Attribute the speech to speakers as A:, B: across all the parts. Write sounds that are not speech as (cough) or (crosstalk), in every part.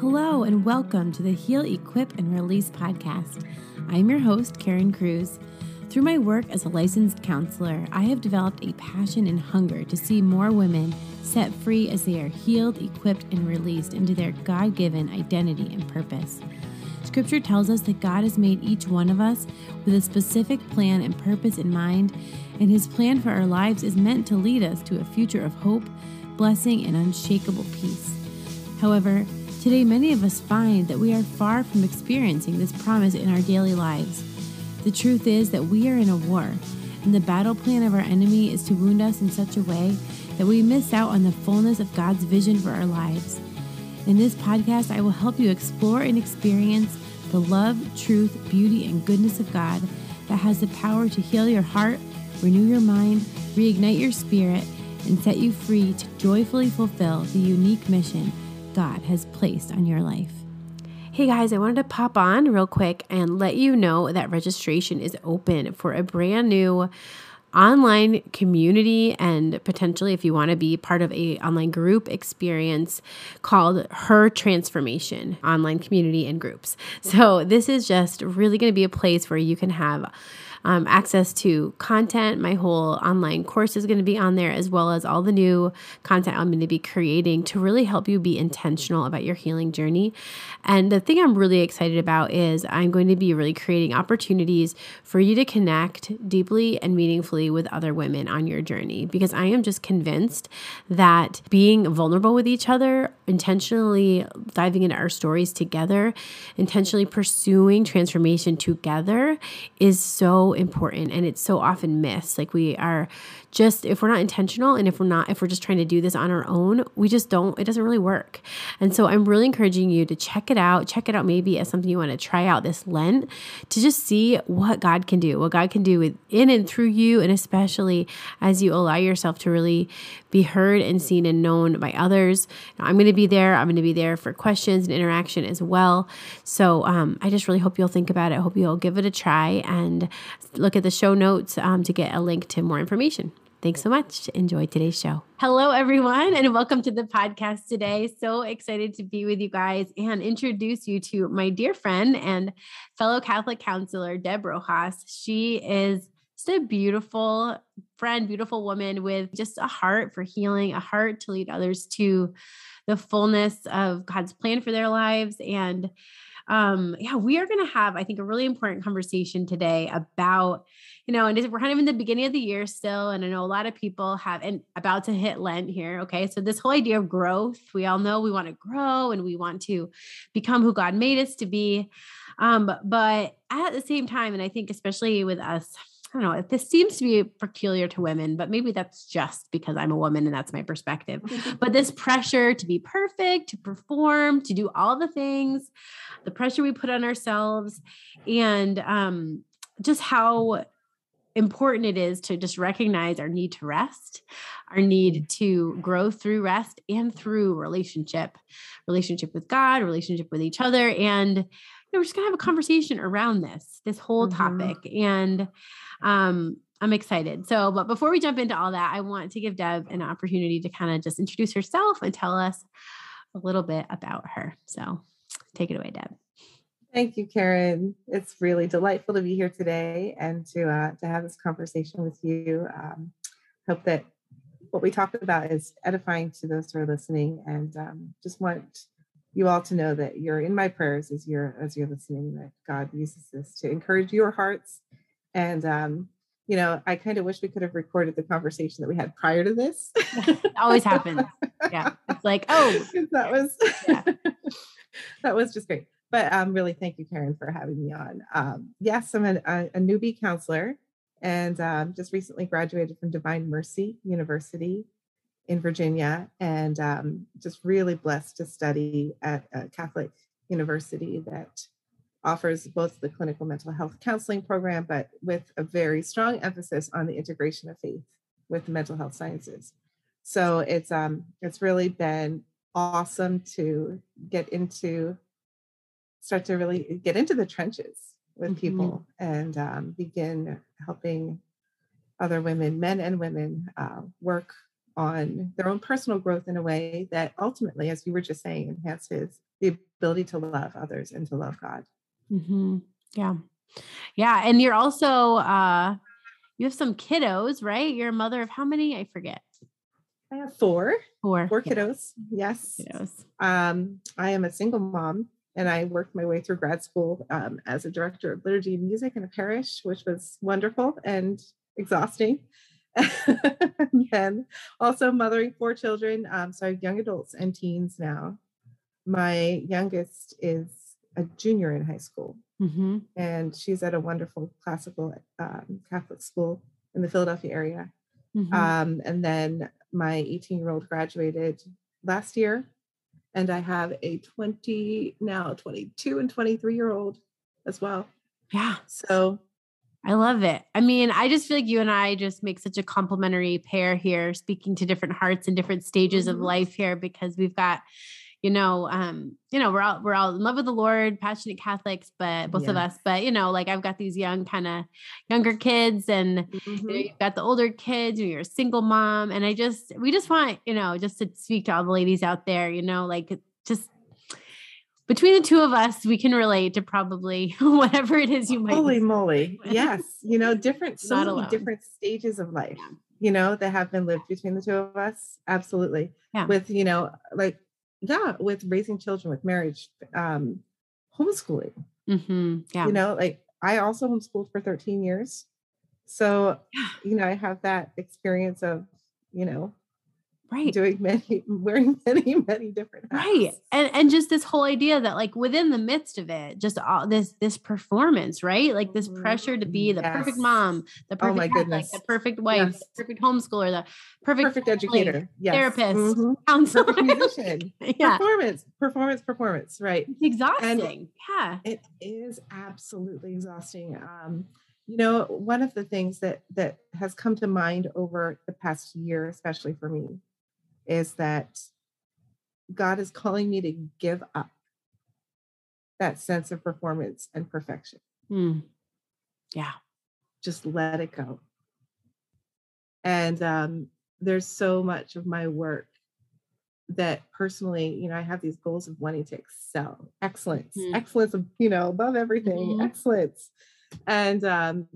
A: Hello, and welcome to the Heal, Equip, and Release podcast. I'm your host, Karen Cruz. Through my work as a licensed counselor, I have developed a passion and hunger to see more women set free as they are healed, equipped, and released into their God given identity and purpose. Scripture tells us that God has made each one of us with a specific plan and purpose in mind, and His plan for our lives is meant to lead us to a future of hope, blessing, and unshakable peace. However, Today, many of us find that we are far from experiencing this promise in our daily lives. The truth is that we are in a war, and the battle plan of our enemy is to wound us in such a way that we miss out on the fullness of God's vision for our lives. In this podcast, I will help you explore and experience the love, truth, beauty, and goodness of God that has the power to heal your heart, renew your mind, reignite your spirit, and set you free to joyfully fulfill the unique mission God has placed on your life. Hey guys, I wanted to pop on real quick and let you know that registration is open for a brand new online community and potentially if you want to be part of a online group experience called her transformation online community and groups so this is just really going to be a place where you can have um, access to content. My whole online course is going to be on there, as well as all the new content I'm going to be creating to really help you be intentional about your healing journey. And the thing I'm really excited about is I'm going to be really creating opportunities for you to connect deeply and meaningfully with other women on your journey because I am just convinced that being vulnerable with each other, intentionally diving into our stories together, intentionally pursuing transformation together is so important and it's so often missed. Like we are just if we're not intentional and if we're not if we're just trying to do this on our own, we just don't it doesn't really work. And so I'm really encouraging you to check it out. Check it out maybe as something you want to try out this Lent to just see what God can do. What God can do within and through you and especially as you allow yourself to really be heard and seen and known by others. I'm going to be there. I'm going to be there for questions and interaction as well. So um, I just really hope you'll think about it. I hope you'll give it a try and look at the show notes um, to get a link to more information. Thanks so much. Enjoy today's show. Hello, everyone, and welcome to the podcast today. So excited to be with you guys and introduce you to my dear friend and fellow Catholic counselor, Deb Rojas. She is just a beautiful friend, beautiful woman with just a heart for healing, a heart to lead others to the fullness of God's plan for their lives. And um, yeah, we are going to have, I think, a really important conversation today about you know, and we're kind of in the beginning of the year still. And I know a lot of people have, and about to hit Lent here. Okay. So, this whole idea of growth, we all know we want to grow and we want to become who God made us to be. Um, but at the same time, and I think especially with us, I don't know, this seems to be peculiar to women, but maybe that's just because I'm a woman and that's my perspective. (laughs) but this pressure to be perfect, to perform, to do all the things, the pressure we put on ourselves, and um, just how important it is to just recognize our need to rest, our need to grow through rest and through relationship, relationship with God, relationship with each other. And you know, we're just gonna have a conversation around this, this whole mm-hmm. topic. And um, I'm excited. So, but before we jump into all that, I want to give Deb an opportunity to kind of just introduce herself and tell us a little bit about her. So take it away, Deb.
B: Thank you, Karen. It's really delightful to be here today and to uh, to have this conversation with you. Um, hope that what we talked about is edifying to those who are listening, and um, just want you all to know that you're in my prayers as you're as you're listening. That God uses this to encourage your hearts, and um, you know, I kind of wish we could have recorded the conversation that we had prior to this. (laughs)
A: always happens. Yeah, it's like oh, (laughs)
B: that was yeah. (laughs) that was just great but um, really, thank you, Karen, for having me on. Um, yes, I'm a, a, newbie counselor and um, just recently graduated from Divine Mercy University in Virginia, and um, just really blessed to study at a Catholic university that offers both the clinical mental health counseling program, but with a very strong emphasis on the integration of faith with the mental health sciences. So it's um it's really been awesome to get into start to really get into the trenches with mm-hmm. people and um, begin helping other women, men and women, uh, work on their own personal growth in a way that ultimately, as you were just saying, enhances the ability to love others and to love God.
A: Mm-hmm. Yeah. Yeah. And you're also, uh, you have some kiddos, right? You're a mother of how many? I forget.
B: I have four.
A: Four.
B: Four kiddos. Yes. Kiddos. Um, I am a single mom and I worked my way through grad school um, as a director of liturgy and music in a parish, which was wonderful and exhausting. (laughs) and then also mothering four children. Um, so I have young adults and teens now. My youngest is a junior in high school, mm-hmm. and she's at a wonderful classical um, Catholic school in the Philadelphia area. Mm-hmm. Um, and then my 18 year old graduated last year, and I have a 20 now 22 and 23 year old as well.
A: Yeah.
B: So
A: I love it. I mean, I just feel like you and I just make such a complementary pair here, speaking to different hearts and different stages mm-hmm. of life here, because we've got, you know, um, you know, we're all we're all in love with the Lord, passionate Catholics, but both yes. of us, but you know, like I've got these young kind of younger kids, and mm-hmm. you know, mm-hmm. you've got the older kids, and you're a single mom, and I just we just want, you know, just to speak to all the ladies out there, you know, like just between the two of us, we can relate to probably whatever it is you might.
B: Holy moly! Yes, you know, different so many alone. different stages of life. Yeah. You know that have been lived between the two of us. Absolutely. Yeah. With you know, like yeah, with raising children, with marriage, um, homeschooling. Mm-hmm. Yeah. You know, like I also homeschooled for 13 years. So, yeah. you know, I have that experience of, you know,
A: right
B: doing many (laughs) wearing many many different
A: hats. right and and just this whole idea that like within the midst of it just all this this performance right like this mm-hmm. pressure to be the yes. perfect mom the perfect oh goodness. the perfect wife yes. the perfect homeschooler the perfect,
B: perfect educator yes.
A: therapist mm-hmm. counselor
B: perfect musician (laughs) yeah performance performance performance right
A: it's exhausting and yeah
B: it is absolutely exhausting um you know one of the things that that has come to mind over the past year especially for me is that God is calling me to give up that sense of performance and perfection.
A: Mm. Yeah.
B: Just let it go. And um, there's so much of my work that personally, you know, I have these goals of wanting to excel, excellence, mm. excellence of, you know, above everything, mm-hmm. excellence. And um,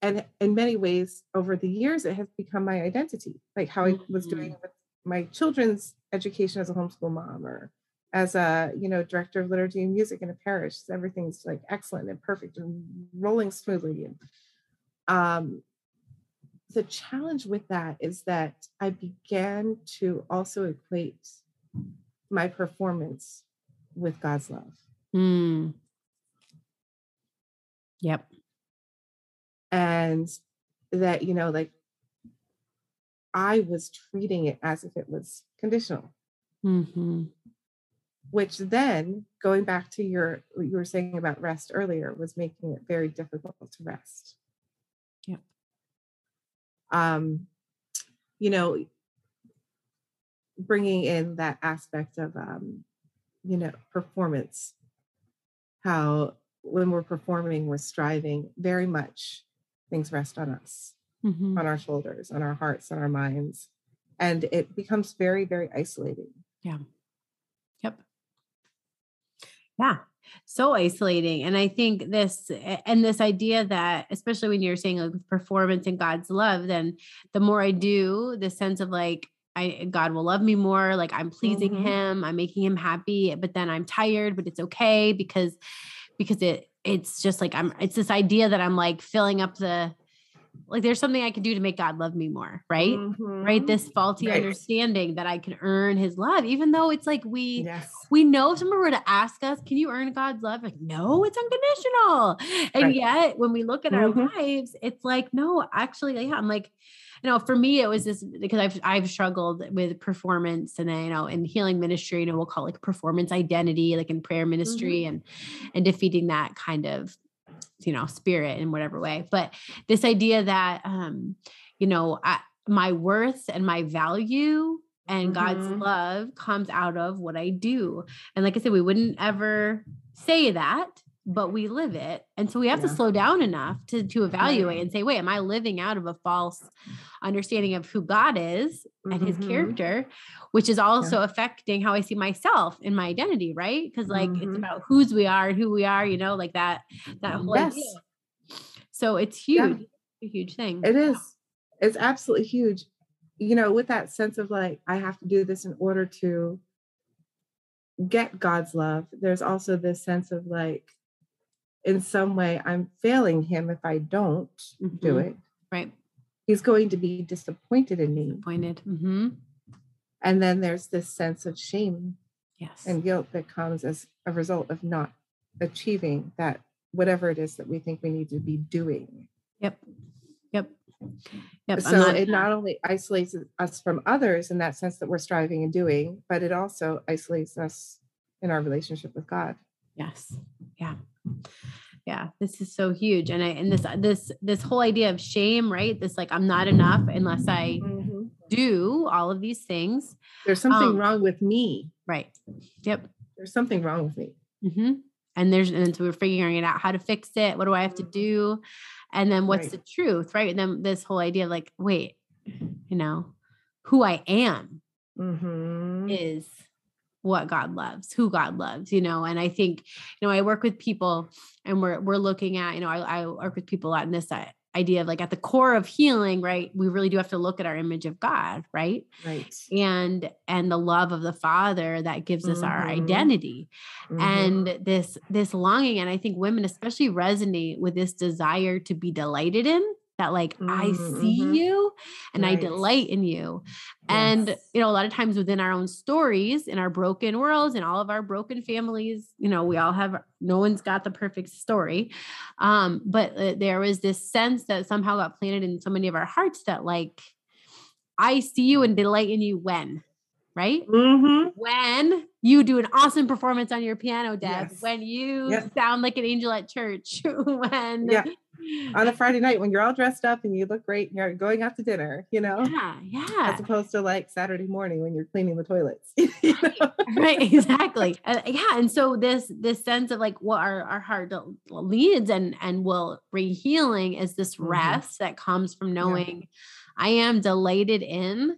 B: and in many ways over the years it has become my identity, like how I was doing mm-hmm. with my children's education as a homeschool mom or as a you know director of liturgy and music in a parish everything's like excellent and perfect and rolling smoothly and um, the challenge with that is that i began to also equate my performance with god's love
A: mm. yep
B: and that you know like I was treating it as if it was conditional. Mm-hmm. Which then, going back to your what you were saying about rest earlier, was making it very difficult to rest.
A: Yeah.
B: Um, you know, bringing in that aspect of, um, you know, performance, how when we're performing, we're striving very much, things rest on us mm-hmm. on our shoulders, on our hearts, on our minds. And it becomes very, very isolating.
A: Yeah. Yep. Yeah. So isolating. And I think this, and this idea that, especially when you're saying like performance and God's love, then the more I do, the sense of like, I God will love me more. Like I'm pleasing mm-hmm. him, I'm making him happy, but then I'm tired, but it's okay because because it it's just like I'm it's this idea that I'm like filling up the like there's something I can do to make God love me more, right? Mm-hmm. Right. This faulty right. understanding that I can earn his love, even though it's like we yes. we know if someone were to ask us, can you earn God's love? Like, no, it's unconditional. And right. yet when we look at mm-hmm. our lives, it's like, no, actually, yeah, I'm like, you know, for me, it was this because I've I've struggled with performance and then, you know, in healing ministry, you know, we'll call it like performance identity, like in prayer ministry mm-hmm. and and defeating that kind of you know spirit in whatever way but this idea that um you know I, my worth and my value and mm-hmm. God's love comes out of what I do. And like I said, we wouldn't ever say that but we live it. And so we have
B: Yeah.
A: to slow down enough to to evaluate and say, wait, am I living out of a false understanding of who God is and his
B: Mhm.
A: character, which is also affecting how I see myself and my identity, right? Because like it's
B: Mhm.
A: about whose we are and who we are, you know, like that that whole
B: Yes.
A: idea. So it's
B: Yeah.
A: huge, a huge thing.
B: It is. It's absolutely huge. You know, with that sense of like, I have to do this in order to get God's love, there's also this sense of like, in some way, I'm failing him if I don't do
A: Mhm.
B: it.
A: Right.
B: He's going to be disappointed in me.
A: Pointed. hmm
B: And then there's this sense of shame
A: Yes.
B: and guilt that comes as a result of not achieving that, whatever it is that we think we need to be doing.
A: yep. Yep. Yep.
B: So
A: not-
B: it not only isolates us from others in that sense that we're striving and doing, but it also isolates us in our relationship with God.
A: Yes. Yeah. Yeah. This is so huge. And I and this this this whole idea of shame, right? This like I'm not enough unless I do all of these things.
B: There's something
A: Um,
B: wrong with me.
A: Right. Yep.
B: There's something wrong with me.
A: hmm And there's and so we're figuring it out how to fix it. What do I have to do? And then what's
B: Right.
A: the truth, right? And then this whole idea of like, wait, you know, who I am
B: Mhm.
A: is what God loves, who God loves, you know. And I think, you know, I work with people and we're we're looking at, you know, I, I work with people a lot in this uh, idea of like at the core of healing, right? We really do have to look at our image of God, right?
B: Right.
A: And and the love of the Father that gives us our
B: Mhm.
A: identity
B: Mhm.
A: and this this longing and i think women especially resonate with this desire to be delighted in that like i see
B: Mhm.
A: you and i delight in you and you know a lot of times within our own stories in our broken worlds in all of our broken families you know we all have no one's got the perfect story um but uh, there was this sense that somehow got planted in so many of our hearts that like i see you and delight in you when right
B: Mhm.
A: when you do an awesome performance on your piano, Deb,
B: Yes.
A: when you
B: Yep.
A: sound like an angel at church, (laughs) when
B: Yeah. On a Friday night when you're all dressed up and you look great and you're going out to dinner, you know,
A: yeah, yeah,
B: as opposed to like Saturday morning when you're cleaning the toilets. (laughs) you know?
A: right, exactly, Uh, yeah. And so this this sense of like what our our heart leads and and will bring healing is this
B: Mhm.
A: rest that comes from knowing I am delighted in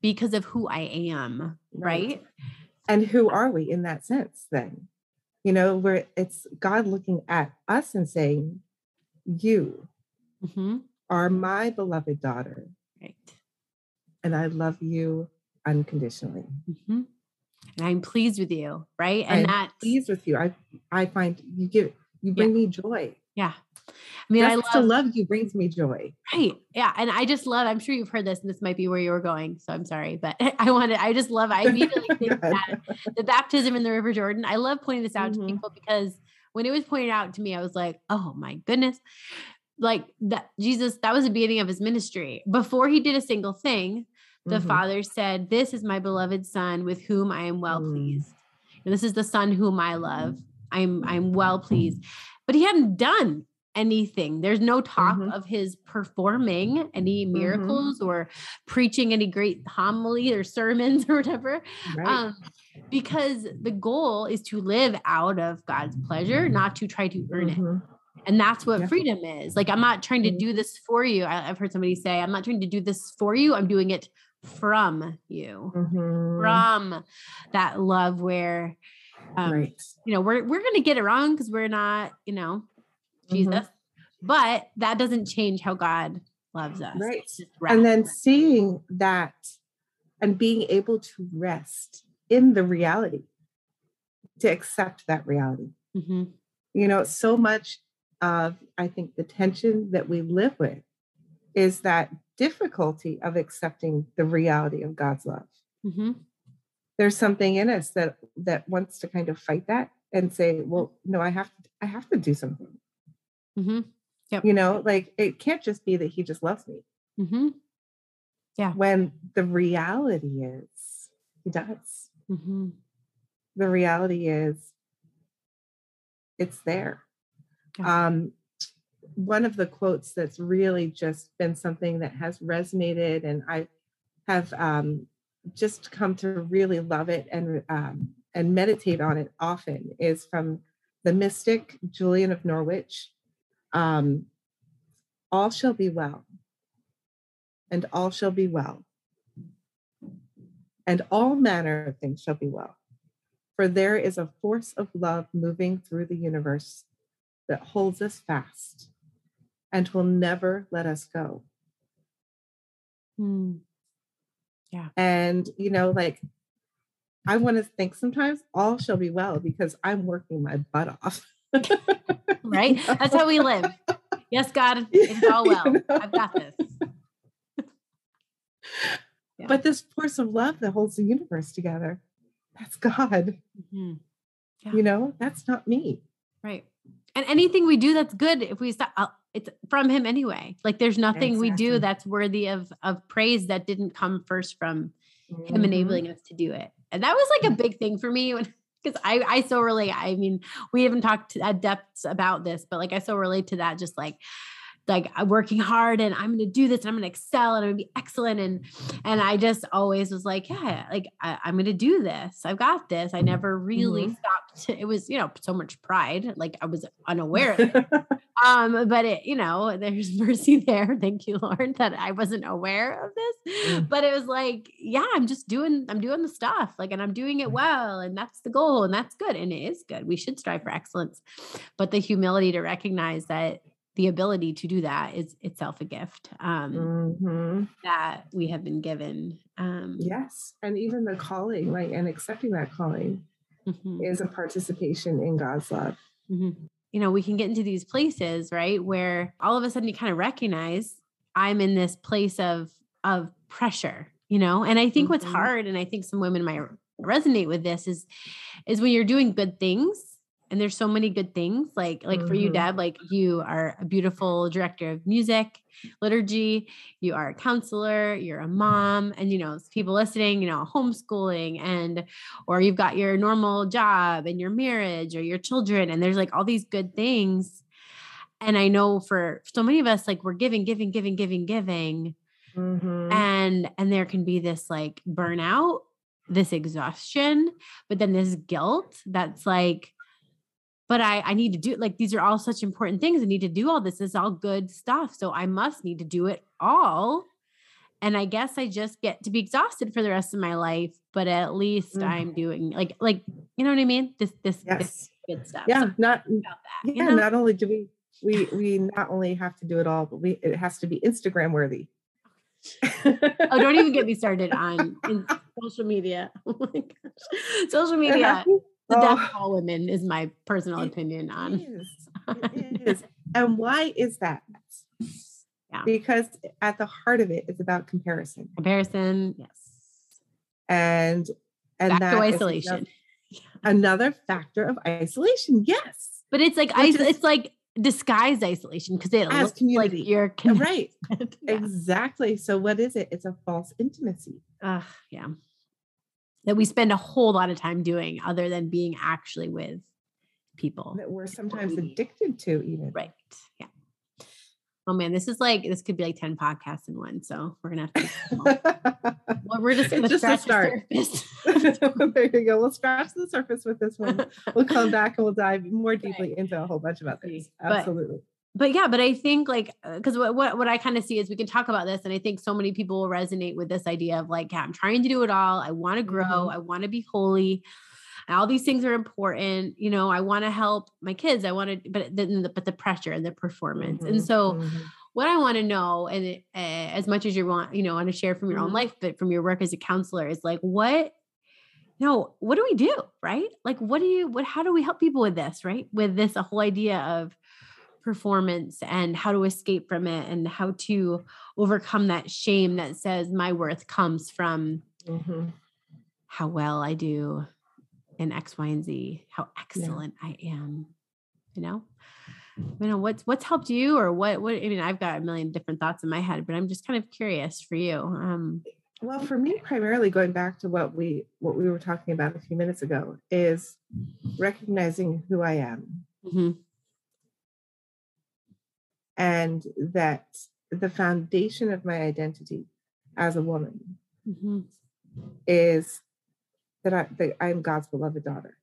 A: because of who I am, right?
B: And who are we in that sense then? You know, where it's God looking at us and saying, You
A: hmm
B: are my beloved daughter,
A: Right.
B: and I love you unconditionally.
A: hmm And I'm pleased with you, right? And
B: I'm
A: that
B: pleased with you. I I find you give you bring me joy.
A: Yeah. I mean, I love,
B: to love you brings me joy.
A: right. Yeah. And I just love, I'm sure you've heard this, and this might be where you were going. So I'm sorry, but (laughs) I wanted, I just love, I (laughs) immediately think that the baptism in the River Jordan, I love pointing this out
B: Mhm.
A: to people because when it was pointed out to me, I was like, oh my goodness. Like that Jesus, that was the beginning of his ministry. Before he did a single thing, the
B: Mhm.
A: father said, This is my beloved son with whom I am well
B: Mm.
A: pleased. And this is the son whom I love. I'm I'm well pleased. But he hadn't done anything. There's no talk
B: Mhm.
A: of his performing any
B: Mhm.
A: miracles or preaching any great homily or sermons (laughs) or whatever.
B: Right.
A: Um, because the goal is to live out of God's pleasure, not to try to earn it.
B: Mhm.
A: And that's what
B: Yeah.
A: freedom is. Like, I'm not trying to
B: Mhm.
A: do this for you. I, have heard somebody say, I'm not trying to do this for you. I'm doing it from you,
B: Mhm.
A: from that love where, um,
B: right.
A: you know, we're, we're going to get it wrong because we're not, you know,
B: Mhm.
A: Jesus, but that doesn't change how God loves us.
B: Right. And then seeing that and being able to rest in the reality, to accept that reality.
A: Mhm.
B: You know, so much of, I think, the tension that we live with is that difficulty of accepting the reality of God's love.
A: Mhm.
B: There's something in us that that wants to kind of fight that and say, well, no, I have to, I have to do something.
A: Mhm.
B: You know, like it can't just be that he just loves me.
A: Mhm.
B: when the reality is he does
A: Mhm.
B: the reality is it's there
A: Yeah.
B: um one of the quotes that's really just been something that has resonated and i have um just come to really love it and um and meditate on it often is from the mystic Julian of Norwich, um, all shall be well, and all shall be well, and all manner of things shall be well. For there is a force of love moving through the universe that holds us fast and will never let us go.
A: Hmm. Yeah.
B: And, you know, like I want to think sometimes all shall be well because I'm working my butt off.
A: right? (laughs) That's how we live. Yes, God, (laughs) it's all well. You know? I've got this. (laughs)
B: yeah. But this force of love that holds the universe together, that's God. Mm-hmm. Yeah. You know, that's not me.
A: Right. And anything we do that's good, if we stop, I'll, uh, it's from Him anyway. Like there's nothing exactly. we do that's worthy of of praise that didn't come first from mm-hmm. Him enabling us to do it. And that was like a big thing for me when because I I so relate. I mean, we haven't talked at depths about this, but like I so relate to that. Just like like I'm working hard and I'm going to do this and I'm going to excel and I'm going to be excellent. And and I just always was like yeah like I, am going to do this. I've got this. I never really mm-hmm. stopped it was you know so much pride like I was unaware of it. (laughs) Um but it you know there's (laughs) mercy there. Thank you Lord that I wasn't aware of this. Mm. but it was like yeah I'm just doing I'm doing the stuff like and I'm doing it well and that's the goal and that's good and it is good. We should strive for excellence but the humility to recognize that the ability to do that is itself a gift um, mm-hmm. that we have been given. Um,
B: yes, and even the calling, like and accepting that calling, mm-hmm. is a participation in God's love.
A: Mm-hmm. You know, we can get into these places, right, where all of a sudden you kind of recognize I'm in this place of of pressure. You know, and I think what's mm-hmm. hard, and I think some women might resonate with this, is is when you're doing good things and there's so many good things like like mm-hmm. for you mm-hmm. deb like you are a beautiful director of music liturgy you are a counselor you're a mom and you know people listening you know homeschooling and or you've got your normal job and your marriage or your children and there's like all these good things and i know for so many of us like we're giving giving giving giving giving mm-hmm. and and there can be this like burnout this exhaustion but then this guilt that's like but I, I need to do like these are all such important things. I need to do all this. This is all good stuff. So I must need to do it all. And I guess I just get to be exhausted for the rest of my life, but at least mm. I'm doing like like you know what I mean? This this,
B: yes.
A: this good stuff.
B: Yeah, so not that, yeah, you know? not only do we we we not only have to do it all, but we it has to be Instagram worthy.
A: oh, don't even get (laughs) me started on (laughs) social media. (laughs) Oh my gosh. Social media the oh. death of all women is my personal it opinion on.
B: Is. It (laughs) is. and why is that? Yeah. Because at the heart of it, it is about comparison.
A: Comparison, yes.
B: And and
A: Back that isolation.
B: Another, (laughs) another, factor of isolation. Yes.
A: But it's like is, it's like disguised isolation because it
B: as
A: looks community. like you're
B: connected. right. (laughs) yeah. Exactly. So what is it? It's a false intimacy.
A: Uh, yeah that we spend a whole lot of time doing other than being actually with people
B: that we're sometimes addicted to even.
A: Right yeah. Oh man this is like this could be like 10 podcasts in one so we're gonna have to (laughs) well, we're just gonna just scratch start.
B: The (laughs) there you go we'll scratch the surface with this one. (laughs) We'll come back and we'll dive more deeply right. into a whole bunch of others absolutely
A: but, but yeah, but I think like because uh, what, what what I kind of see is we can talk about this, and I think so many people will resonate with this idea of like, yeah, I'm trying to do it all. I want to grow. Mm-hmm. I want to be holy. all these things are important. You know, I want to help my kids. I want to, but then the, but the pressure and the performance, mm-hmm. and so. Mm-hmm. What I want to know, and uh, as much as you want, you know, want to share from your own mm-hmm. life, but from your work as a counselor, is like, what no what do we do right like what do you what how do we help people with this right with this a whole idea of performance and how to escape from it and how to overcome that shame that says my worth comes from mm-hmm. how well I do in X, Y, and Z, how excellent yeah. I am. You know, you know what's what's helped you or what what I mean I've got a million different thoughts in my head, but I'm just kind of curious for you. Um
B: well for me primarily going back to what we what we were talking about a few minutes ago is recognizing who I am. Mm-hmm and that the foundation of my identity as a woman mm-hmm. is that, I, that I'm God's beloved daughter.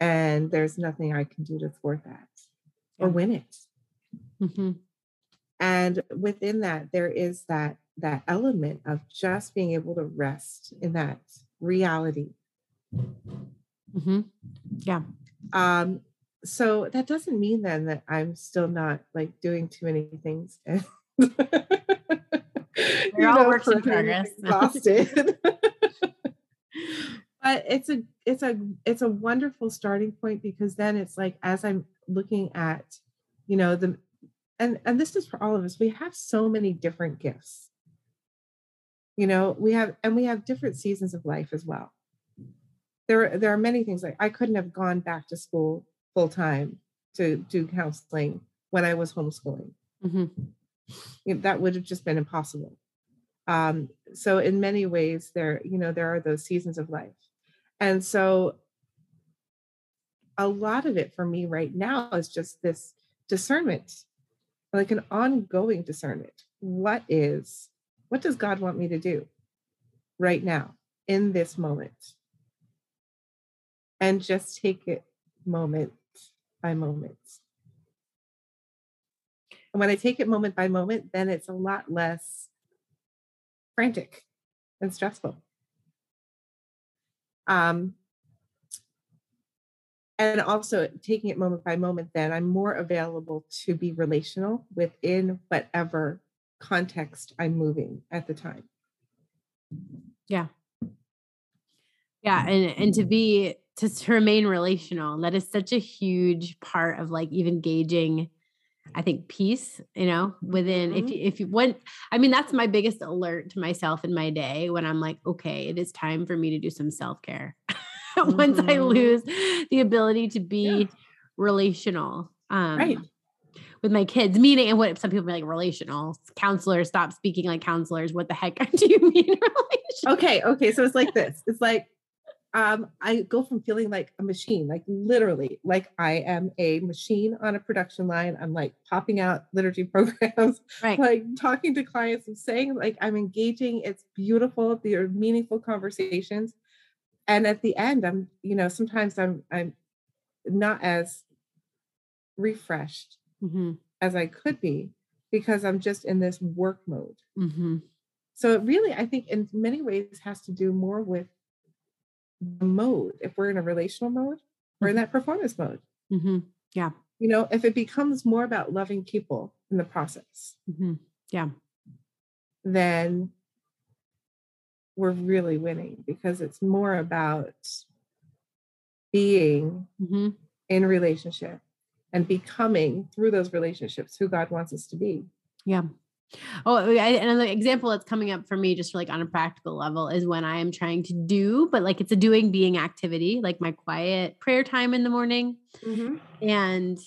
B: And there's nothing I can do to thwart that or win it. Mm-hmm. And within that, there is that that element of just being able to rest in that reality.
A: Mm-hmm. Yeah.
B: Um, so that doesn't mean then that I'm still not like doing too many things. (laughs) We're
A: all works in progress. (laughs)
B: Exhausted. but it's a it's a it's a wonderful starting point because then it's like as I'm looking at, you know, the and and this is for all of us. We have so many different gifts. You know, we have and we have different seasons of life as well. There there are many things like I couldn't have gone back to school full time to do counseling when I was homeschooling. Mm-hmm. that would have just been impossible. Um, so in many ways, there, you know, there are those seasons of life. And so a lot of it for me right now is just this discernment, like an ongoing discernment. What is, what does God want me to do right now in this moment? And just take it moment by moment. And when I take it moment by moment, then it's a lot less frantic and stressful. Um, and also taking it moment by moment, then I'm more available to be relational within whatever context I'm moving at the time.
A: Yeah. Yeah. And, and to be, to, to remain relational, that is such a huge part of like even gauging I think peace, you know, within mm-hmm. if you, if you went, I mean, that's my biggest alert to myself in my day when I'm like, okay, it is time for me to do some self care. Mm-hmm. (laughs) Once I mm-hmm. lose the ability to be yeah. relational, um, right. With my kids, meaning and what some people be like relational counselors stop speaking like counselors. What the heck (laughs) do you mean? (laughs)
B: Okay, okay. So it's like this. It's like um, I go from feeling like a machine, like literally, like I am a machine on a production line. I'm like popping out liturgy (laughs) programs, right. like talking to clients and saying like I'm engaging. It's beautiful. They're meaningful conversations. And at the end, I'm, you know, sometimes I'm I'm not as refreshed mm-hmm. as I could be because I'm just in this work mode. Mm-hmm. So it really, I think, in many ways, has to do more with mode if we're in a relational mode we're in mm-hmm. that performance mode
A: mm-hmm. yeah
B: you know if it becomes more about loving people in the process
A: mm-hmm. yeah
B: then we're really winning because it's more about being mm-hmm. in relationship and becoming through those relationships who god wants us to be
A: yeah Oh, I, another example that's coming up for me, just like on a practical level, is when I am trying to do, but like it's a doing being activity, like my quiet prayer time in the morning. Mm-hmm. And,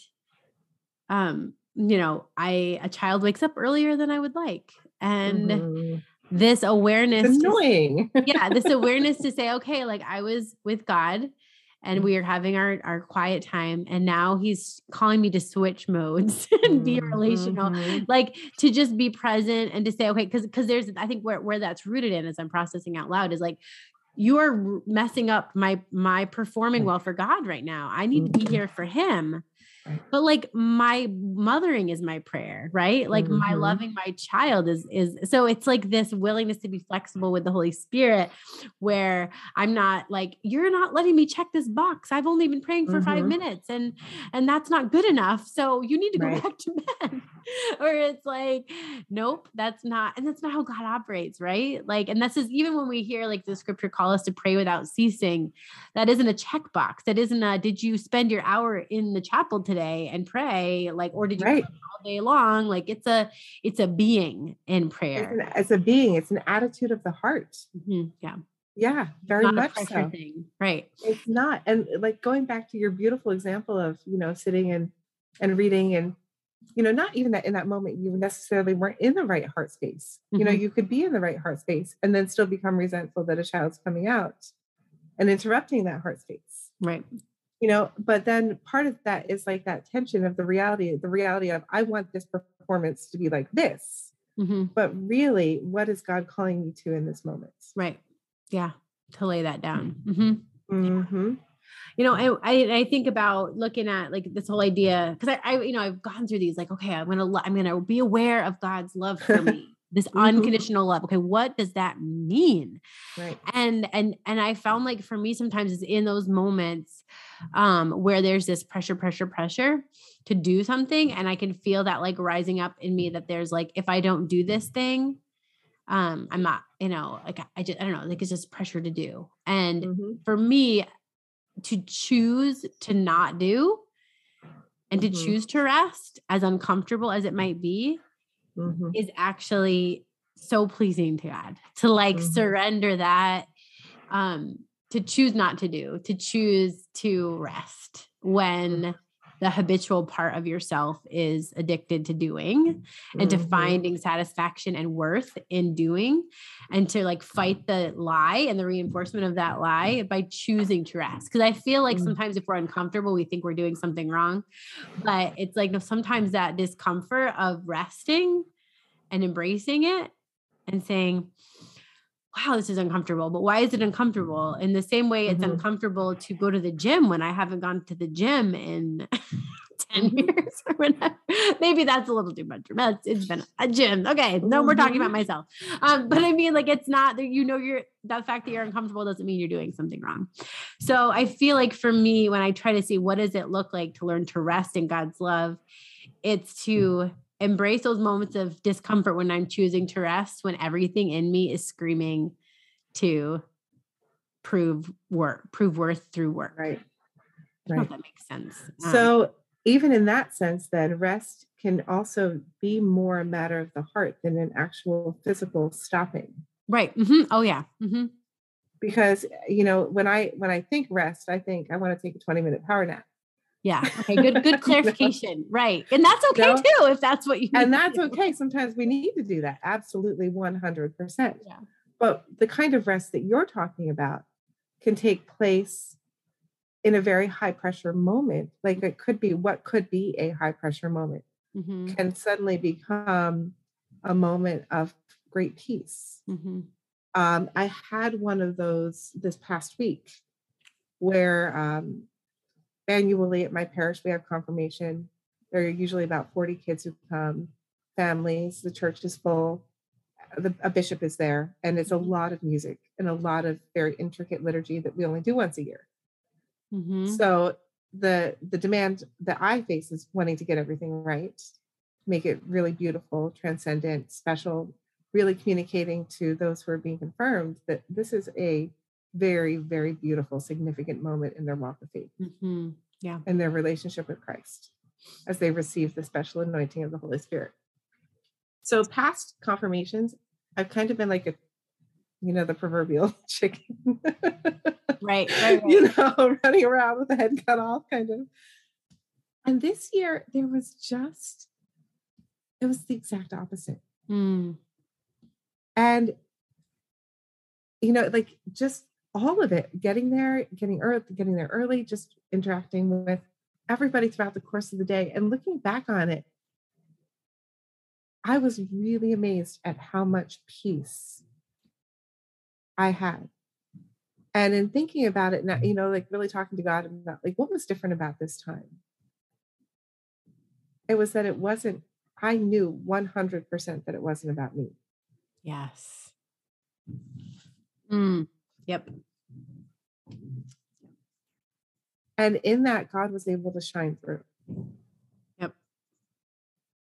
A: um, you know, I, a child wakes up earlier than I would like. And, mm-hmm this awareness
B: it's annoying
A: to, yeah this (laughs) awareness to say okay like i was with god and mm. we are having our our quiet time and now he's calling me to switch modes (laughs) and be relational mm-hmm. like to just be present and to say okay because because there's i think where, where that's rooted in as i'm processing out loud is like you are messing up my my performing well for god right now i need to be mm-hmm. here for him but like my mothering is my prayer right like mm-hmm. my loving my child is is so it's like this willingness to be flexible with the holy spirit where i'm not like you're not letting me check this box i've only been praying for mm-hmm. five minutes and and that's not good enough so you need to go right. back to bed (laughs) or it's like nope that's not and that's not how god operates right like and this is even when we hear like the scripture call us to pray without ceasing that isn't a checkbox that isn't a did you spend your hour in the chapel today today and pray like or did you right. all day long like it's a it's a being in prayer
B: it's, an, it's a being it's an attitude of the heart
A: mm-hmm. yeah
B: yeah very much so
A: thing. right
B: it's not and like going back to your beautiful example of you know sitting and and reading and you know not even that in that moment you necessarily weren't in the right heart space mm-hmm. you know mm-hmm. you could be in the right heart space and then still become resentful that a child's coming out and interrupting that heart space
A: right
B: you know but then part of that is like that tension of the reality the reality of i want this performance to be like this. Mm-hmm. but really what is god calling me to in this moment?
A: Right. Yeah to lay that down. Mm-hmm.
B: Mm-hmm.
A: you know, I, I, I think about looking at like this whole idea because I, I, you know, I've gone through these like, okay, I'm gonna, I'm gonna be aware of God's love for (laughs) me, this mm-hmm. unconditional love. Okay, what does that mean? Right. And and and I found like for me sometimes it's in those moments um where there's this pressure, pressure, pressure to do something, and I can feel that like rising up in me that there's like if I don't do this thing, um i'm not you know like i just i don't know like it's just pressure to do and mm-hmm. for me to choose to not do and mm-hmm. to choose to rest as uncomfortable as it might be mm-hmm. is actually so pleasing to god to like mm-hmm. surrender that um to choose not to do to choose to rest when mm the habitual part of yourself is addicted to doing mm-hmm. and to mm-hmm. finding satisfaction and worth in doing and to like fight the lie and the reinforcement of that lie by choosing to rest because i feel like mm-hmm. sometimes if we're uncomfortable we think we're doing something wrong but it's like sometimes that discomfort of resting and embracing it and saying wow, this is uncomfortable. But why is it uncomfortable? In the same way, it's mm-hmm. uncomfortable to go to the gym when I haven't gone to the gym in (laughs) 10 mm-hmm. years or whatever. Maybe that's a little too much. It's been a gym. Okay. No, we're talking about mm-hmm. myself. Um, but I mean, like, it's not that you know, you're the fact that you're uncomfortable doesn't mean you're doing something wrong. So I feel like for me, when I try to see what does it look like to learn to rest in God's love, it's to embrace those moments of discomfort when I'm choosing to rest, when everything in me is screaming to prove work, prove worth through work.
B: Right.
A: Right. that makes sense.
B: Um, so even in that sense, then rest can also be more a matter of the heart than an actual physical stopping.
A: Right. Mm-hmm. Oh yeah. Mm-hmm.
B: Because you know when I when I think rest, I think I want to take a twenty minute power nap.
A: Yeah. Okay. Good. Good (laughs) clarification. right. And that's okay too if that's what you.
B: and that's okay. Sometimes we need to do that. Absolutely, one hundred percent. Yeah. But the kind of rest that you're talking about can take place in a very high pressure moment. Like it could be what could be a high pressure moment mm-hmm. can suddenly become a moment of great peace. Mm-hmm. Um, I had one of those this past week where um, annually at my parish, we have confirmation. There are usually about 40 kids who come, families, the church is full, the, a bishop is there, and it's a mm-hmm. lot of music and a lot of very intricate liturgy that we only do once a year. Mm-hmm. So the the demand that I face is wanting to get everything right, make it really beautiful, transcendent, special, really communicating to those who are being confirmed that this is a very, very beautiful, significant moment in their walk of faith. Mm-hmm.
A: Yeah.
B: And their relationship with Christ as they receive the special anointing of the Holy Spirit. So, past confirmations, I've kind of been like a, you know, the proverbial (laughs) chicken.
A: right, right.
B: You know, (laughs) running around with the head cut off, kind of. And this year, there was just, it was the exact opposite. Mm. And, you know, like just all of it getting there getting early getting there early just interacting with everybody throughout the course of the day and looking back on it i was really amazed at how much peace i had. And in thinking about it now you know like really talking to god about like what was different about this time? It was that it wasn't i knew 100% that it wasn't about me.
A: Yes. Mm. Yep.
B: And in that, God was able to shine through.
A: Yep.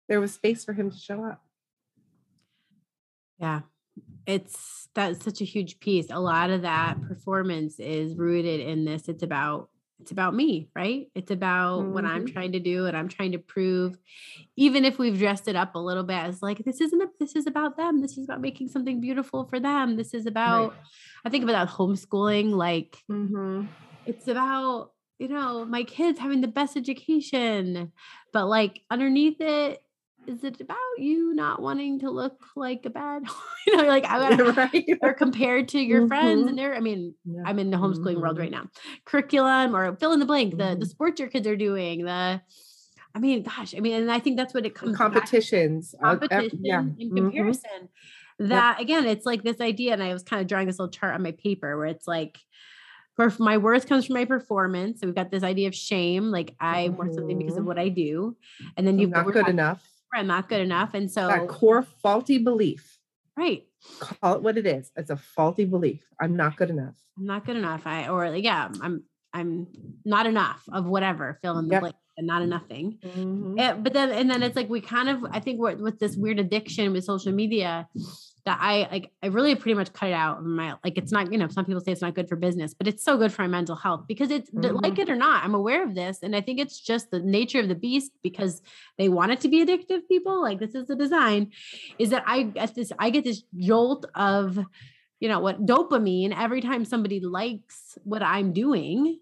B: There was space for him to show up.
A: Yeah. It's that's such a huge piece. A lot of that performance is rooted in this. It's about it's about me, right? It's about mm-hmm. what I'm mm-hmm. trying to do and I'm trying to prove, even if we've dressed it up a little bit as like, this isn't, a, this is about them. This is about making something beautiful for them. This is about, right. I think about that homeschooling, like mm-hmm. it's about, you know, my kids having the best education, but like underneath it, is it about you not wanting to look like a bad (laughs) you know like i got right. or compared to your mm-hmm. friends and they're i mean yeah. i'm in the homeschooling mm-hmm. world right now curriculum or fill in the blank mm-hmm. the the sports your kids are doing the i mean gosh i mean and i think that's what it comes
B: competitions
A: back. competition uh, yeah. in mm-hmm. comparison that yep. again it's like this idea and i was kind of drawing this little chart on my paper where it's like perf- my worth comes from my performance. So we've got this idea of shame, like I'm worth something because of what I do. And then you've
B: not good enough.
A: I'm not good enough. And so
B: That core faulty belief.
A: right.
B: Call it what it is. It's a faulty belief. I'm not good enough.
A: I'm not good enough. I or like, yeah, I'm I'm not enough of whatever, fill in the
B: Yep.
A: blank and not a nothing.
B: Mhm.
A: Yeah, but then and then it's like we kind of I think we're with this weird addiction with social media that I like I really pretty much cut it out of my like it's not you know some people say it's not good for business but it's so good for my mental health because it's th- like
B: mm-hmm.
A: it or not I'm aware of this and I think it's just the nature of the beast because they want it to be addictive people like this is the design is that I get this I get this jolt of you know what dopamine every time somebody likes what I'm doing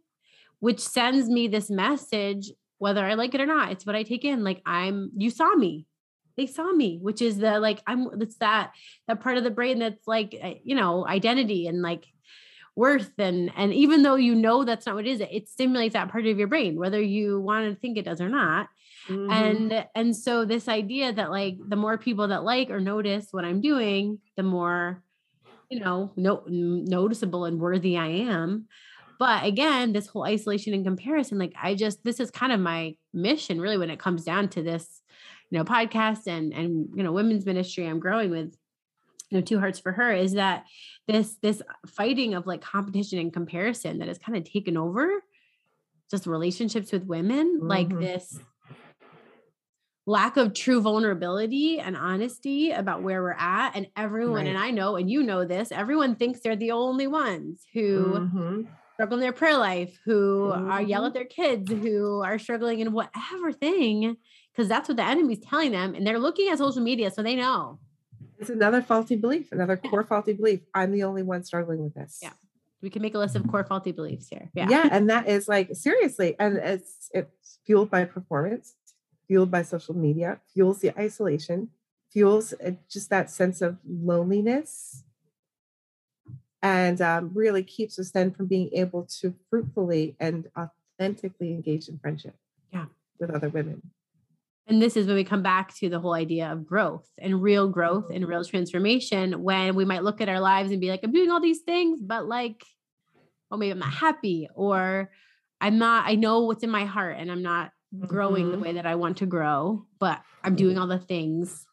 A: which sends me this message whether I like it or not. It's what I take in. Like I'm, you saw me. They saw me, which is the like I'm. It's that that part of the brain that's like uh, you know identity and like worth and and even though you know that's not what it is, it stimulates that part of your brain, whether you want to think it does or not.
B: Mhm.
A: And and so this idea that like the more people that like or notice what I'm doing, the more you know no, noticeable and worthy I am but again this whole isolation and comparison like i just this is kind of my mission really when it comes down to this you know podcast and and you know women's ministry i'm growing with you know two hearts for her is that this this fighting of like competition and comparison that has kind of taken over just relationships with women like
B: Mhm.
A: this lack of true vulnerability and honesty about where we're at and everyone and i know and you know this everyone thinks they're the only ones who
B: Mhm.
A: struggle in their prayer life, who are yell at their kids, who are struggling in whatever thing, because that's what the enemy's telling them. And they're looking at social media, so they know.
B: It's another faulty belief, another core faulty belief. I'm the only one struggling with this.
A: Yeah. We can make a list of core faulty beliefs here. Yeah.
B: yeah and that is like seriously and it's it's fueled by performance fueled by social media fuels the isolation fuels uh, just that sense of loneliness and um, really keeps us then from being able to fruitfully and authentically engage in friendship
A: Yeah.
B: with other women
A: And this is when we come back to the whole idea of growth and real growth and real transformation when we might look at our lives and be like, I'm doing all these things, but like, oh, maybe I'm not happy or I'm not, I know what's in my heart and I'm not growing the
B: Mhm.
A: way that I want to grow, but I'm doing all the things.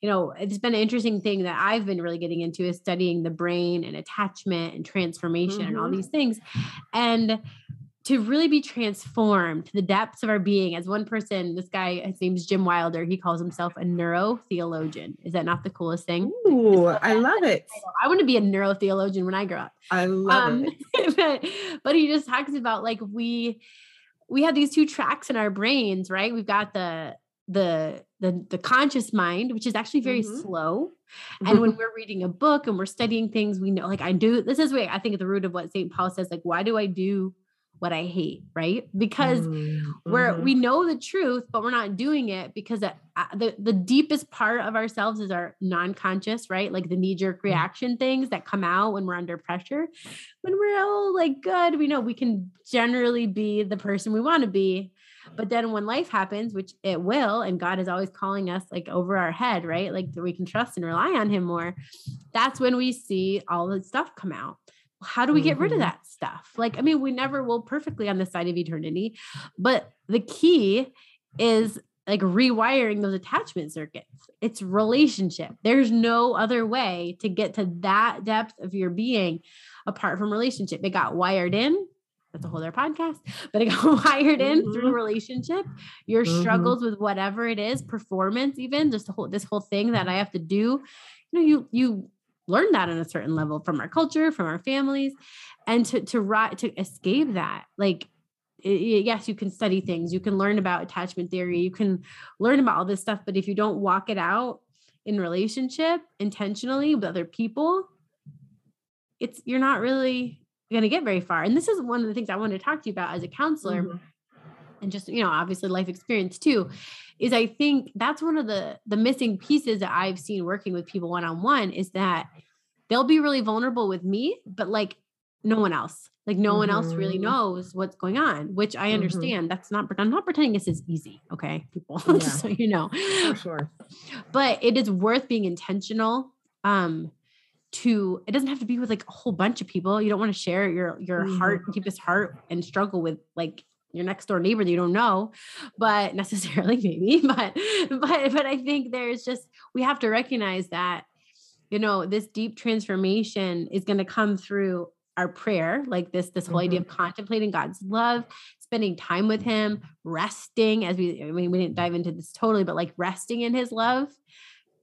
A: You know, it's been an interesting thing that I've been really getting into is studying the brain and attachment and transformation and all
B: Mhm.
A: these things. And to really be transformed to the depths of our being, as one person, this guy, his name's Jim Wilder, he calls himself a neurotheologian. Is that not the coolest thing?
B: Ooh, i love it.
A: I want to be a neurotheologian when I grow up.
B: I love
A: um,
B: it. (laughs)
A: but, but he just talks about like we we have these two tracks in our brains right? We've got the the the the conscious mind which is actually very
B: Mhm.
A: slow. And when (laughs) we're reading a book and we're studying things we know like i do this is where i think at the root of what st paul says like why do i do what i hate right because
B: Mm,
A: where
B: mhm.
A: we know the truth, but we're not doing it because the, uh, the the deepest part of ourselves is our non-conscious, right? Like the knee-jerk
B: Mm-hmm.
A: reaction things that come out when we're under pressure. When we're all like good, we know we can generally be the person we want to be. But then when life happens, which it will, and God is always calling us like over our head, right? Like that we can trust and rely on him more. That's when we see all the stuff come out. How do we get rid of
B: Mhm.
A: that stuff? Like, I mean, we never will perfectly on the side of eternity, but the key is like rewiring those attachment circuits. It's relationship. There's no other way to get to that depth of your being apart from relationship. It got wired in. That's a whole other podcast, but it (laughs) got wired in through
B: Mhm.
A: relationship. Your
B: Mhm.
A: struggles with whatever it is, performance, even just the whole this whole thing that I have to do. You know, you you learn that on a certain level from our culture, from our families, and to to ri- to escape that, like yes, you can study things, you can learn about attachment theory, you can learn about all this stuff, but if you don't walk it out in relationship intentionally with other people, it's you're not really going to get very far. And this is one of the things I want to talk to you about as a counselor
B: Mhm.
A: and just you know obviously life experience too is i think that's one of the the missing pieces that i've seen working with people one on one is that they'll be really vulnerable with me but like no one else like no one else really
B: Mhm.
A: knows what's going on which i
B: Mhm.
A: understand that's not i'm not pretending this is easy okay people (laughs)
B: Yeah.
A: just so you know
B: for sure
A: but it is worth being intentional um to it doesn't have to be with like a whole bunch of people you don't want to share your your mm-hmm. heart deepest heart and struggle with like your next door neighbor that you don't know but necessarily (laughs) maybe but but but i think there's just we have to recognize that you know this deep transformation is going to come through our prayer like this this whole mm-hmm. idea of contemplating god's love spending time with him resting as we i mean we didn't dive into this totally but like resting in his love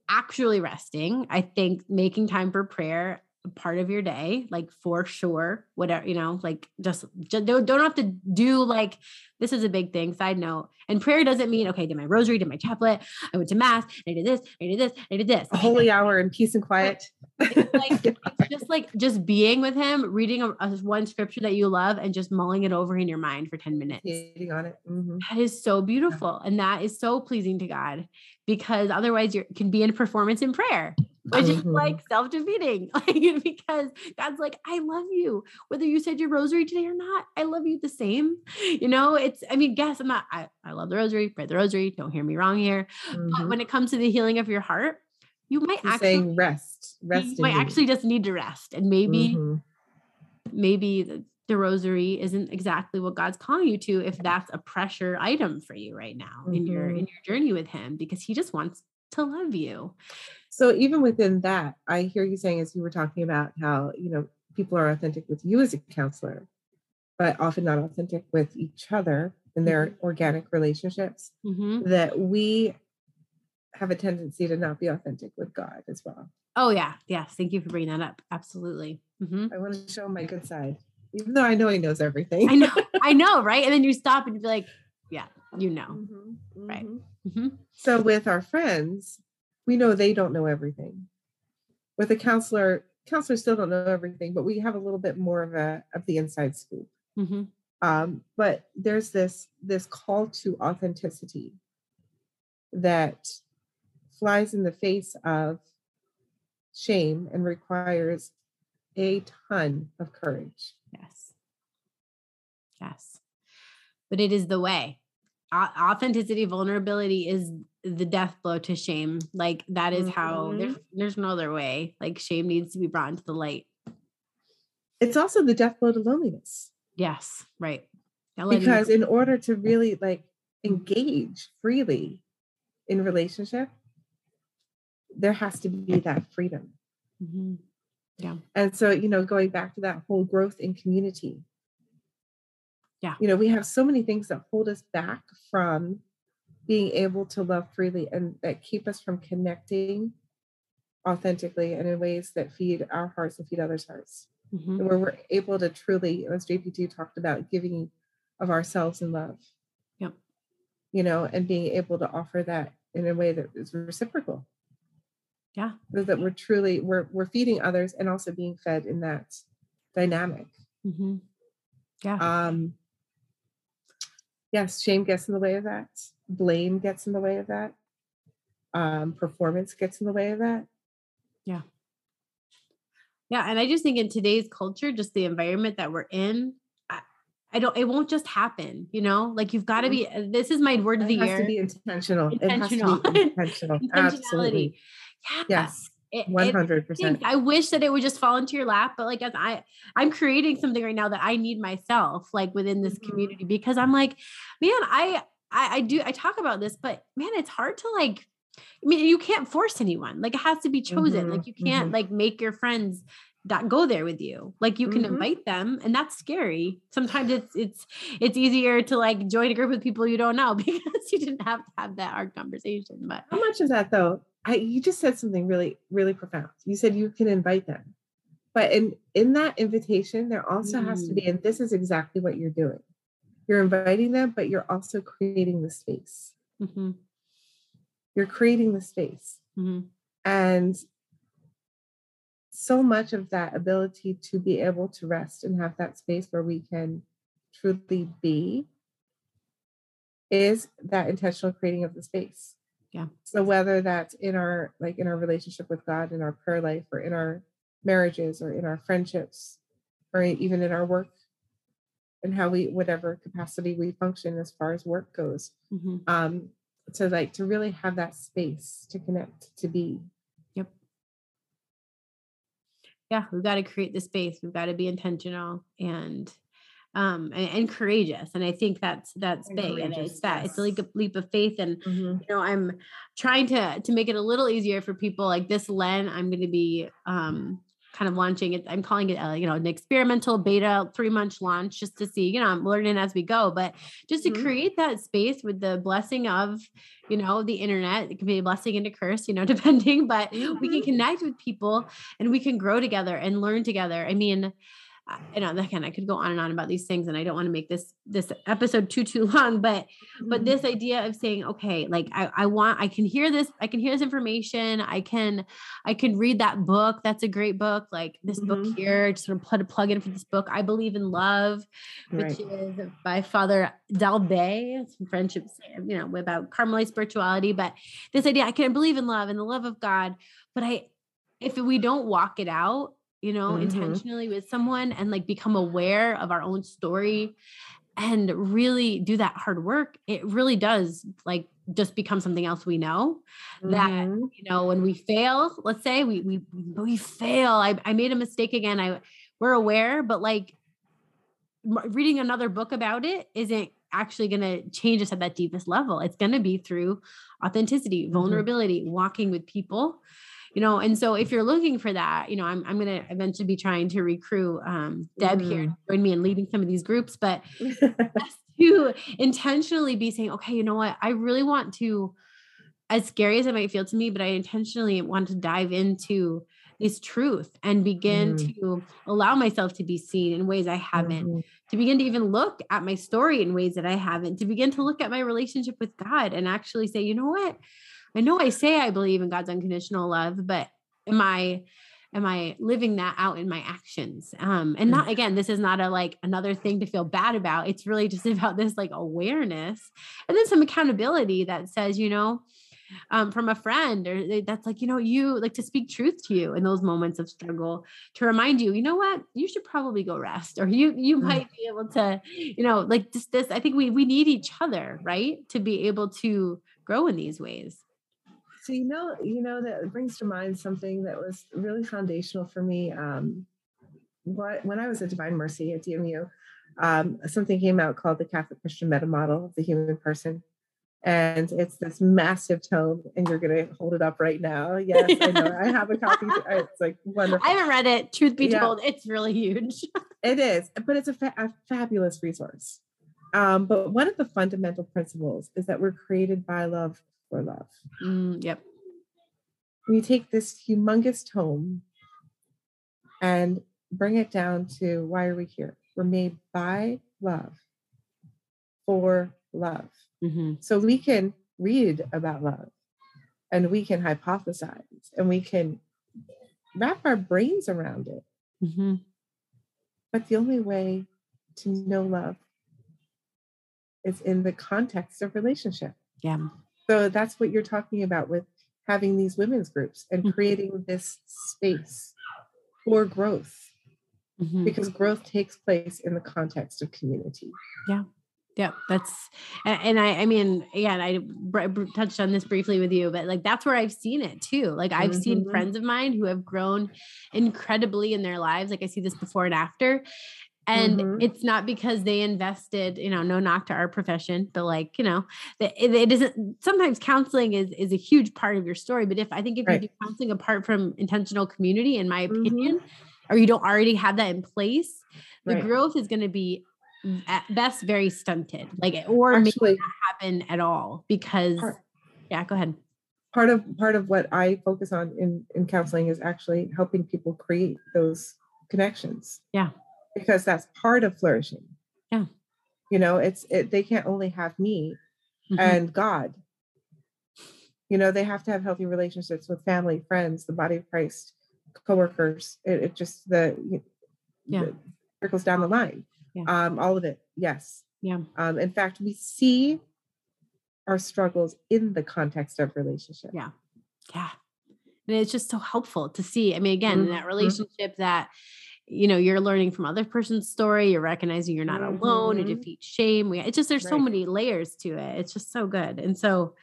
A: actually resting i think making time for prayer part of your day like for sure whatever you know like just, just don't, don't have to do like this is a big thing side note and prayer doesn't mean okay did my rosary did my chaplet i went to mass i did this i did this i did this.
B: A holy hour in peace and quiet. (laughs)
A: it's like it's just like just being with him reading a, a, one scripture that you love and just mulling it over in your mind for 10 minutes.
B: On it mm-hmm.
A: that is so beautiful and that is so pleasing to god because otherwise you can be in performance in prayer which mm-hmm. is like self-defeating (laughs) like because god's like i love you whether you said your rosary today or not i love you the same you know it's i mean guess i'm not i, I love the rosary pray the rosary don't hear me wrong here mm-hmm. but when it comes to the healing of your heart you might
B: actually rest rest
A: you might actually just need to rest and maybe mm-hmm. maybe the, the rosary isn't exactly what God's calling you to if that's a pressure item for you right now in your in your journey with him because he just wants to love you
B: so even within that, I hear you saying, as you were talking about how, you know, people are authentic with you as a counselor, but often not authentic with each other in their mm-hmm. organic relationships, mm-hmm. that we have a tendency to not be authentic with God as well.
A: Oh, yeah. Yes. Thank you for bringing that up. Absolutely.
B: Mm-hmm. I want to show my good side, even though I know he knows everything.
A: I know. I know. Right. And then you stop and be like, yeah, you know. Mm-hmm. Right.
B: Mm-hmm. Mm-hmm. So with our friends, we know they don't know everything. With a counselor, counselors still don't know everything, but we have a little bit more of a of the inside scoop. Mm-hmm. Um, but there's this this call to authenticity that flies in the face of shame and requires a ton of courage.
A: Yes. Yes. But it is the way. Authenticity, vulnerability is the death blow to shame. Like that is how mm-hmm. there's there's no other way. Like shame needs to be brought into the light.
B: It's also the death blow to loneliness.
A: Yes, right.
B: Because in order to really like engage freely in relationship, there has to be that freedom. Mm-hmm.
A: Yeah.
B: And so, you know, going back to that whole growth in community.
A: Yeah.
B: You know, we have so many things that hold us back from being able to love freely and that keep us from connecting authentically and in ways that feed our hearts and feed others' hearts. Mm-hmm. And where we're able to truly, as JP2 talked about, giving of ourselves in love.
A: Yep.
B: You know, and being able to offer that in a way that is reciprocal.
A: Yeah.
B: So that we're truly we're we're feeding others and also being fed in that dynamic.
A: Mm-hmm. Yeah.
B: Um yes, shame gets in the way of that blame gets in the way of that. Um, performance gets in the way of that.
A: Yeah. Yeah and i just think in today's culture just the environment that we're in I, I don't it won't just happen you know? Like you've got to be uh, this is my word of the
B: it
A: year.
B: to be intentional. Intentional it has to be intentional. (laughs) absolutely.
A: Yeah.
B: yes. One hundred percent.
A: I wish that it would just fall into your lap, but like as I, I'm creating something right now that I need myself, like within this mm-hmm. community, because I'm like, man, I, I, I do I talk about this, but man, it's hard to like I mean, you can't force anyone. Like it has to be chosen. Mm-hmm, like you can't mm-hmm. like make your friends that go there with you. Like you can mm-hmm. invite them and that's scary. Sometimes it's it's it's easier to like join a group with people you don't know (laughs) because you didn't have to have that hard conversation. But
B: how much is that though? I you just said something really really profound. You said you can invite them. But in in that invitation there also mm. has to be mm. and this is exactly what you're doing you're inviting them, but you're also creating the space. Mm-hmm. You're creating the space. Mm-hmm. And so much of that ability to be able to rest and have that space where we can truly be is that intentional creating of the space.
A: Yeah.
B: So whether that's in our like in our relationship with God, in our prayer life, or in our marriages, or in our friendships, or even in our work and how we whatever capacity we function as far as work goes mm-hmm. um to like to really have that space to connect to be
A: yep yeah, we've got to create the space. We've got to be intentional and um and, and courageous. And I think that's that's and big. And it's that yes. it's a leap, of faith. And mm-hmm. you know, I'm trying to to make it a little easier for people like this Lent. I'm gonna be um kind of launching it. I'm calling it, a, you know, an experimental beta three month launch just to see, you know, I'm learning as we go, but just to mm-hmm. create that space with the blessing of, you know, the internet, it can be a blessing and a curse, you know, (laughs) depending, but mm-hmm. we can mm-hmm. connect with people and we can grow together and learn together. I mean, you know again i could go on and on about these things and i don't want to make this this episode too too (laughs) long but but mm-hmm. this idea of saying okay like I, I want i can hear this i can hear this information i can i can read that book that's a great book like this mm-hmm. book here just sort of put a plug in for this book i believe in love which right. is by father d'Elbée some friendships you know about carmelite spirituality but this idea i can believe in love and the love of god but i if we don't walk it out you know, mm-hmm. intentionally with someone and like become aware of our own story and really do that hard work, it really does like just become something else we know mm-hmm. that you know when we fail let's say we we we fail I, I made a mistake again i we're aware but like reading another book about it isn't actually going to change us at that deepest level it's going to be through authenticity mm-hmm. vulnerability mm-hmm. walking with people you know and so if you're looking for that you know i'm, I'm going to eventually be trying to recruit um, deb mm. here to join me in leading some of these groups but (laughs) to intentionally be saying okay you know what i really want to as scary as it might feel to me but i intentionally want to dive into this truth and begin mm. to allow myself to be seen in ways I haven't, mm. to begin to even look at my story in ways that I haven't, to begin to look at my relationship with God and actually say, you know what? I know I say I believe in God's unconditional love, but am I am I living that out in my actions? Um, and not mm. again, this is not a like another thing to feel bad about. It's really just (laughs) about this like awareness and then some accountability that says, you know, um, from a friend or that's like, you know, you like to speak truth to you in those moments of struggle to remind you, you know what, you should probably go rest or you, you mm. might be able to, you know, like just this, I think we, we need each other, right. To be able to grow in these ways.
B: So you know, you know that brings to mind something that was really foundational for me. Um, what when I was at Divine Mercy at DMU, um, something came out called the Catholic Christian Meta Model of the Human Person, and it's this massive tome. And you're going to hold it up right now. Yes, I know. I have a copy. (laughs) It's like wonderful.
A: I haven't read it. Truth be yeah. told, it's really huge. (laughs)
B: it is, but it's a, fa- a fabulous resource. Um, but one of the fundamental principles is that we're created by love for love.
A: Mm, yep.
B: We take this humongous tome and bring it down to why are we here? We're made by love for love. Mm-hmm. So we can read about love and we can hypothesize and we can wrap our brains around it. Mm-hmm. But the only way to know love is in the context of relationship.
A: Yeah.
B: So that's what you're talking about with having these women's groups and mm-hmm. creating this space for growth mm-hmm. because growth takes place in the context of community.
A: Yeah. Yeah, that's and I I mean again I touched on this briefly with you but like that's where I've seen it too. Like I've mm-hmm. seen friends of mine who have grown incredibly in their lives. Like I see this before and after and mm-hmm. it's not because they invested you know no knock to our profession but like you know it, it isn't sometimes counseling is is a huge part of your story but if i think if right. you do counseling apart from intentional community in my opinion mm-hmm. or you don't already have that in place the right. growth is going to be at best very stunted like or Actually, not happen at all because part, yeah go ahead
B: part of part of what i focus on in in counseling is actually helping people create those connections
A: yeah
B: because that's part of flourishing.
A: Yeah.
B: You know, it's it they can't only have me mm-hmm. and God. You know, they have to have healthy relationships with family, friends, the body of Christ, coworkers. It, it just the yeah trickles down the line. Yeah. Um, all of it. Yes.
A: Yeah.
B: Um, in fact, we see our struggles in the context of relationship.
A: Yeah. Yeah. And it's just so helpful to see. I mean, again, mm-hmm. that relationship that you know you're learning from other person's story you're recognizing you're not mm-hmm. alone it defeats shame we it's just there's right. so many layers to it it's just so good and so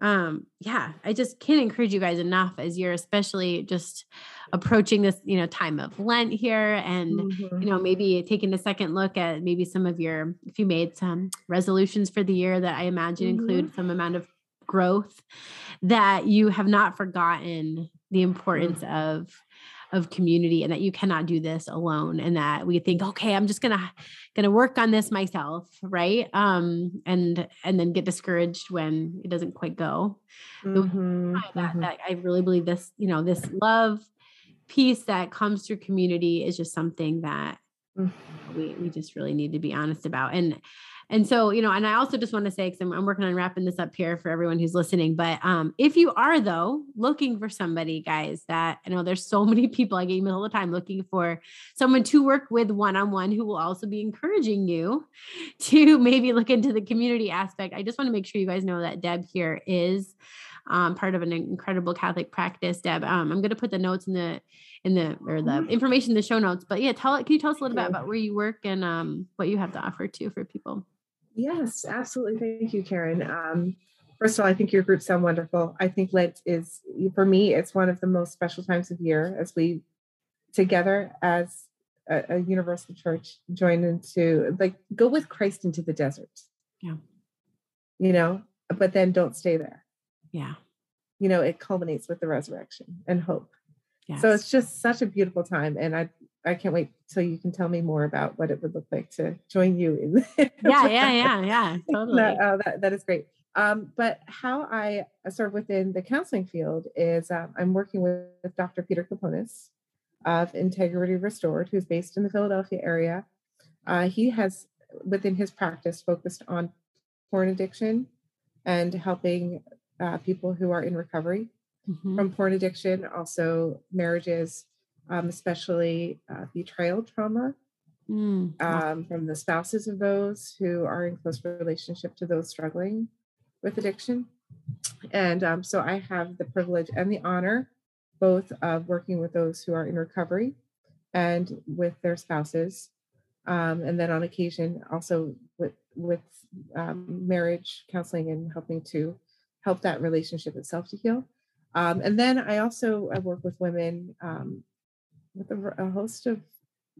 A: um yeah i just can't encourage you guys enough as you're especially just approaching this you know time of lent here and mm-hmm. you know maybe taking a second look at maybe some of your if you made some resolutions for the year that i imagine mm-hmm. include some amount of growth that you have not forgotten the importance mm-hmm. of of community and that you cannot do this alone and that we think okay i'm just gonna gonna work on this myself right um and and then get discouraged when it doesn't quite go mm-hmm, that, mm-hmm. that i really believe this you know this love peace that comes through community is just something that mm. we we just really need to be honest about and and so, you know, and I also just want to say, because I'm, I'm, working on wrapping this up here for everyone who's listening. But um, if you are though looking for somebody, guys, that I know there's so (laughs) many people I get emails all the time looking for someone to work with one on one who will also be encouraging you (laughs) to maybe look into the community aspect. I just want to make sure you guys know that Deb here is um, part of an incredible Catholic practice. Deb, um, I'm going to put the notes in the in the or the mm-hmm. information in the show notes. But yeah, tell it. can you tell us a little bit about where you work and um, what you have to offer too for people?
B: Yes, absolutely. Thank you, Karen. Um, first of all, I think your groups sound wonderful. I think Lent is, for me, it's one of the most special times of year as we together as a, a universal church join into, like, go with Christ into the desert.
A: Yeah.
B: You know, but then don't stay there.
A: Yeah.
B: You know, it culminates with the resurrection and hope. Yes. So it's just such a beautiful time. And I I can't wait till you can tell me more about what it would look like to join you in. (laughs)
A: yeah, yeah, yeah, yeah, (laughs) totally.
B: that, uh, that, that is great. Um, but how I serve within the counseling field is um, I'm working with, with, Dr. Peter Kleponis of Integrity Restored, who's based in the Philadelphia area. Uh, he has, within his practice, focused on porn addiction and helping uh, people who are in recovery mm-hmm. from porn addiction, also marriages um, especially uh, betrayal trauma mm. um, from the spouses of those who are in close relationship to those struggling with addiction. And um, so I have the privilege and the honor both of working with those who are in recovery and with their spouses. Um, and then on occasion also with with um, marriage counseling and helping to help that relationship itself to heal. Um, and then I also I work with women um, with a, a, host of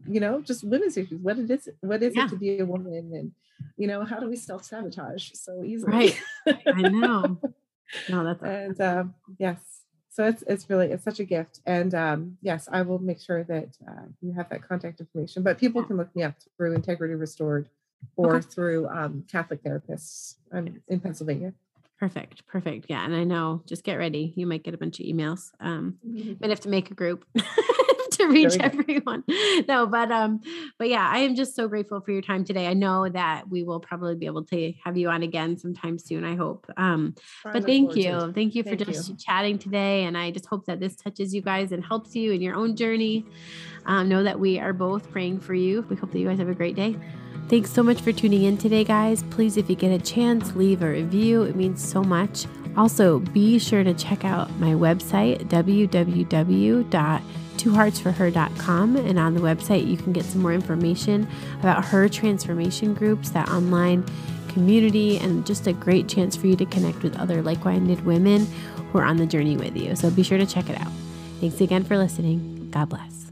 B: you know just women's issues what it is what is yeah. it to be a woman and you know how do we self-sabotage so easily
A: right i know (laughs) no that's
B: and um, yes so it's it's really it's such a gift and um, yes i will make sure that uh, you have that contact information but people can look me up through integrity restored or okay. through um, catholic therapists i'm in pennsylvania
A: Perfect. Perfect. Yeah. And I know, just get ready. You might get a bunch of emails. Um, mm-hmm. might have to make a group. (laughs) (laughs) to reach everyone. No, but um, but yeah, I am just so grateful for your time today. I know that we will probably be able to have you on again sometime soon. I hope. Um, but thank you, thank you for thank just you. chatting today, and I just hope that this touches you guys and helps you in your own journey. Um, know that we are both praying for you. We hope that you guys have a great day. Thanks so much for tuning in today, guys. Please, if you get a chance, leave a review. It means so much. Also, be sure to check out my website, www twoheartsforher.com. And on the website, you can get some more information about her transformation groups, that online community, and just a great chance for you to connect with other like minded women who are on the journey with you. So be sure to check it out. Thanks again for listening. God bless.